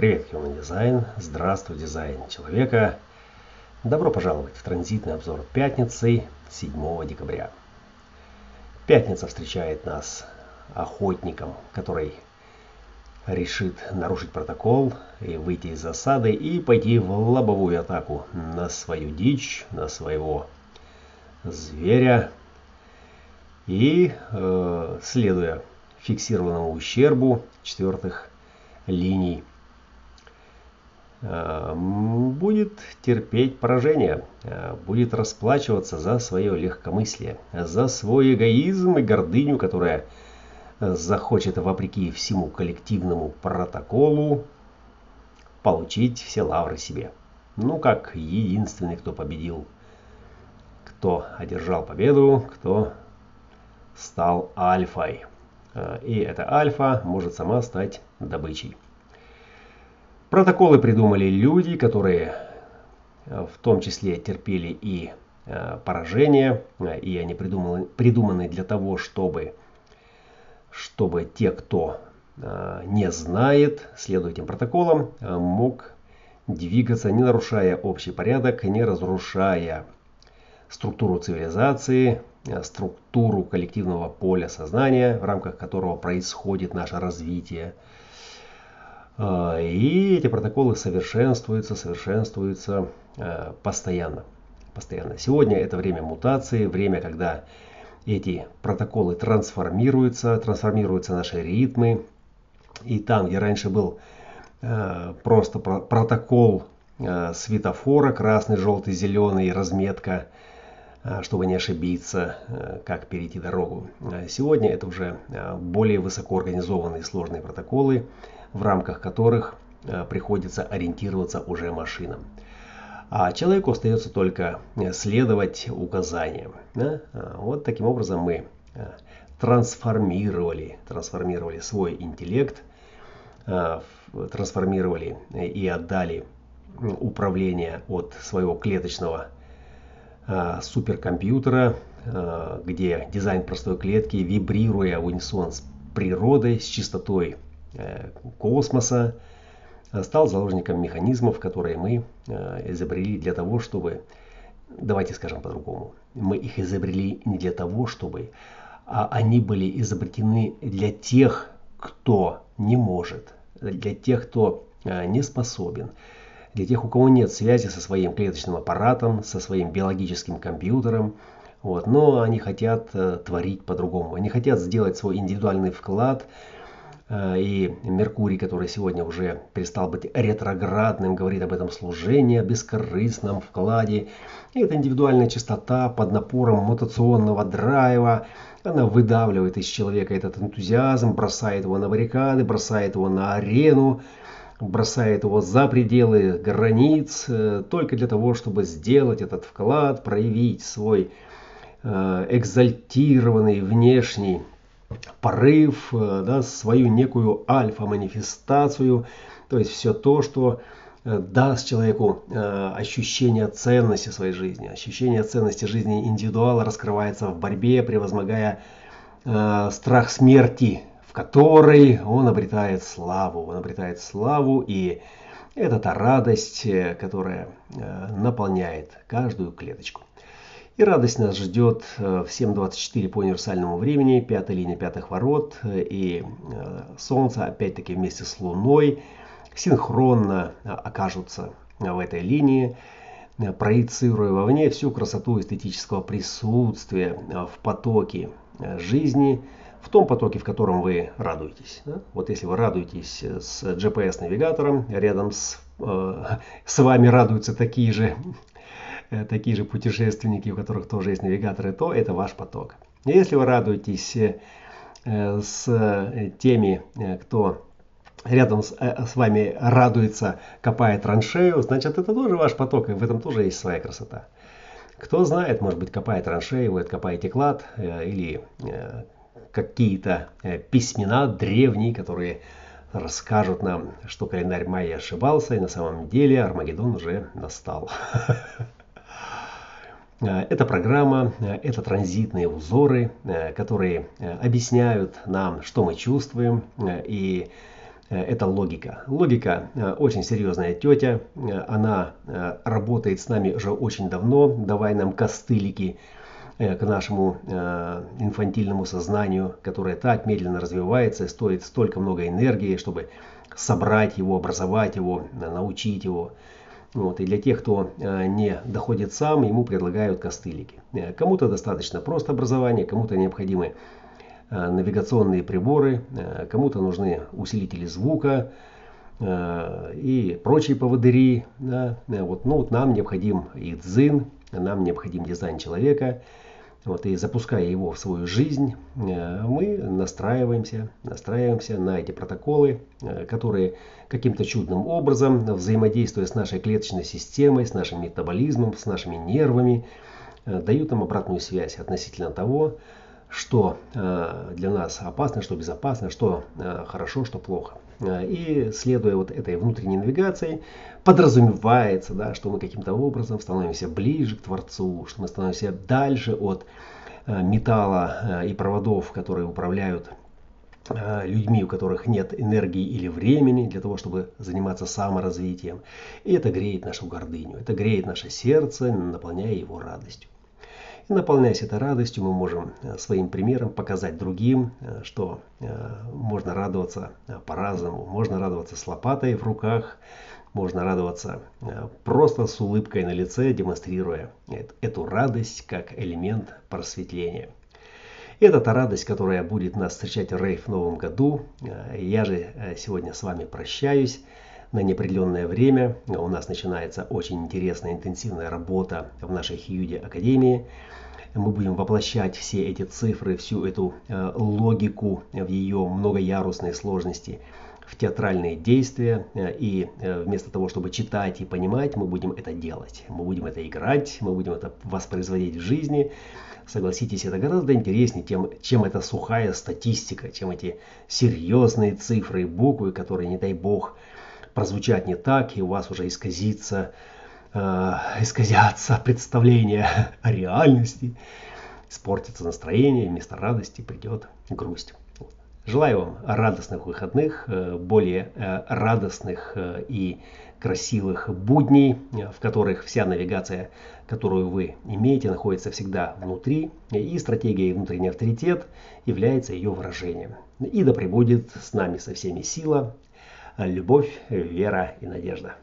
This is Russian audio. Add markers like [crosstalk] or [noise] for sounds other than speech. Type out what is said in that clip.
Привет, Human Design. Здравствуй, дизайн человека. Добро пожаловать в транзитный обзор пятницы 7 декабря. Пятница встречает нас охотником, который решит нарушить протокол и выйти из засады и пойти в лобовую атаку на свою дичь, на своего зверя. И, э, следуя фиксированному ущербу четвертых линий, будет терпеть поражение, э, будет расплачиваться за свое легкомыслие, за свой эгоизм и гордыню, которая захочет, вопреки всему коллективному протоколу, получить все лавры себе. Ну, как единственный, кто победил, кто одержал победу, кто стал альфой. Э, и эта альфа может сама стать добычей. Протоколы придумали люди, которые э, в том числе терпели и э, поражение, и они придуманы, придуманы для того, чтобы, чтобы те, кто не знает, следуя этим протоколам, мог двигаться, не нарушая общий порядок, не разрушая структуру цивилизации, Э, структуру коллективного поля сознания, в рамках которого происходит наше развитие. Э, и эти протоколы совершенствуются, совершенствуются э, постоянно. постоянно. Сегодня это время мутации, время, когда эти протоколы трансформируются, трансформируются наши ритмы. И там, где раньше был просто протокол светофора, красный, желтый, зеленый, разметка – Э, чтобы не ошибиться, э, как перейти дорогу. Э, сегодня это уже более высокоорганизованные сложные протоколы, в рамках которых приходится ориентироваться уже машинам. А человеку остается только следовать указаниям. Вот таким образом мы трансформировали, трансформировали свой интеллект, трансформировали и отдали управление от своего клеточного Э, суперкомпьютера, э, где дизайн простой клетки, вибрируя в унисон с природой, с чистотой э, космоса, стал заложником механизмов, которые мы изобрели для того, чтобы, давайте скажем по-другому, мы их изобрели не для того, чтобы, а они были изобретены для тех, кто не может, для тех, кто не способен, для тех, у кого нет связи со своим клеточным аппаратом, со своим биологическим компьютером. Вот, но они хотят э, творить по-другому. Они хотят сделать свой индивидуальный вклад. Э, и Меркурий, который сегодня уже перестал быть ретроградным, говорит об этом служении, о бескорыстном вкладе. И эта индивидуальная чистота под напором мутационного драйва, она выдавливает из человека этот энтузиазм, бросает его на баррикады, бросает его на арену, бросает его за пределы границ э, только для того, чтобы сделать этот вклад, проявить свой э, экзальтированный внешний порыв, э, да, свою некую альфа-манифестацию, то есть все то, что даст человеку ощущение ценности своей жизни. Ощущение ценности жизни индивидуала раскрывается в борьбе, превозмогая страх смерти, в которой он обретает славу. Он обретает славу, и это та радость, э, которая э, наполняет каждую клеточку. И радость нас ждет э, в 7.24 по универсальному времени, пятая линия пятых ворот, и Солнце опять-таки вместе с Луной синхронно окажутся в этой линии, проецируя вовне всю красоту эстетического присутствия в потоке жизни – в том потоке, в котором вы радуетесь. Да? Вот если вы радуетесь с GPS-навигатором, рядом с, э, [laughs] с вами радуются такие же, э, такие же путешественники, у которых тоже есть навигаторы, то это ваш поток. Если вы радуетесь э, с теми, э, кто рядом с, э, с вами радуется, копая траншею, значит это тоже ваш поток, и в этом тоже есть своя красота. Кто знает, может быть, копая траншею, вы откопаете клад э, или э, какие-то э, письмена древние, которые расскажут нам, что календарь майя ошибался, и на самом деле Армагеддон уже настал. [laughs] Э, эта программа, э, это транзитные узоры, которые объясняют нам, что мы чувствуем, и это логика. Логика очень серьезная тетя, она работает с нами уже очень давно, давай нам костылики к нашему инфантильному сознанию, которое так медленно развивается стоит столько много энергии, чтобы собрать его, образовать его, научить его. Вот, и для тех, кто э, не доходит сам, ему предлагают костылики. Э, кому-то достаточно просто образование, кому-то необходимы э, навигационные приборы, кому-то нужны усилители звука и прочие поводыри. Да. Вот, ну, вот нам необходим и дзин, нам необходим дизайн человека – вот, и запуская его в свою жизнь, э, мы настраиваемся, настраиваемся на эти протоколы, э, которые каким-то чудным образом, взаимодействуя с нашей клеточной системой, с нашим метаболизмом, с нашими нервами, э, дают нам обратную связь относительно того, что для нас опасно, что безопасно, что хорошо, что плохо. И следуя вот этой внутренней навигации, подразумевается, да, что мы каким-то образом становимся ближе к Творцу, что мы становимся дальше от э, металла э, и проводов, которые управляют э, людьми, у которых нет энергии или времени для того, чтобы заниматься саморазвитием. И это греет нашу гордыню, это греет наше сердце, наполняя его радостью. Наполняясь этой радостью, мы можем своим примером показать другим, что можно радоваться по-разному. Можно радоваться с лопатой в руках, можно радоваться э, просто с улыбкой на лице, демонстрируя эту радость как элемент просветления. Это та радость, которая будет нас встречать Рейв в новом году. Э, я же э, сегодня с вами прощаюсь на неопределенное время. У нас начинается очень интересная, интенсивная работа в нашей Хьюди Академии. Мы будем воплощать все эти цифры, всю эту логику в ее многоярусной сложности – в театральные действия, э, и э, вместо того, чтобы читать и понимать, мы будем это делать. Мы будем это играть, мы будем это воспроизводить в жизни. Согласитесь, это гораздо интереснее, тем, чем эта сухая статистика, чем эти серьезные цифры и буквы, которые, не дай бог, прозвучат не так, и у вас уже исказится, э, исказятся [laughs] представления о реальности, испортится настроение, вместо радости придет грусть. Желаю вам радостных выходных, э, более э, радостных э, и красивых будней, в которых вся навигация, которую вы имеете, находится всегда внутри, и стратегия внутренний авторитет является ее выражением. И да пребудет с нами со всеми сила, любовь, вера и надежда.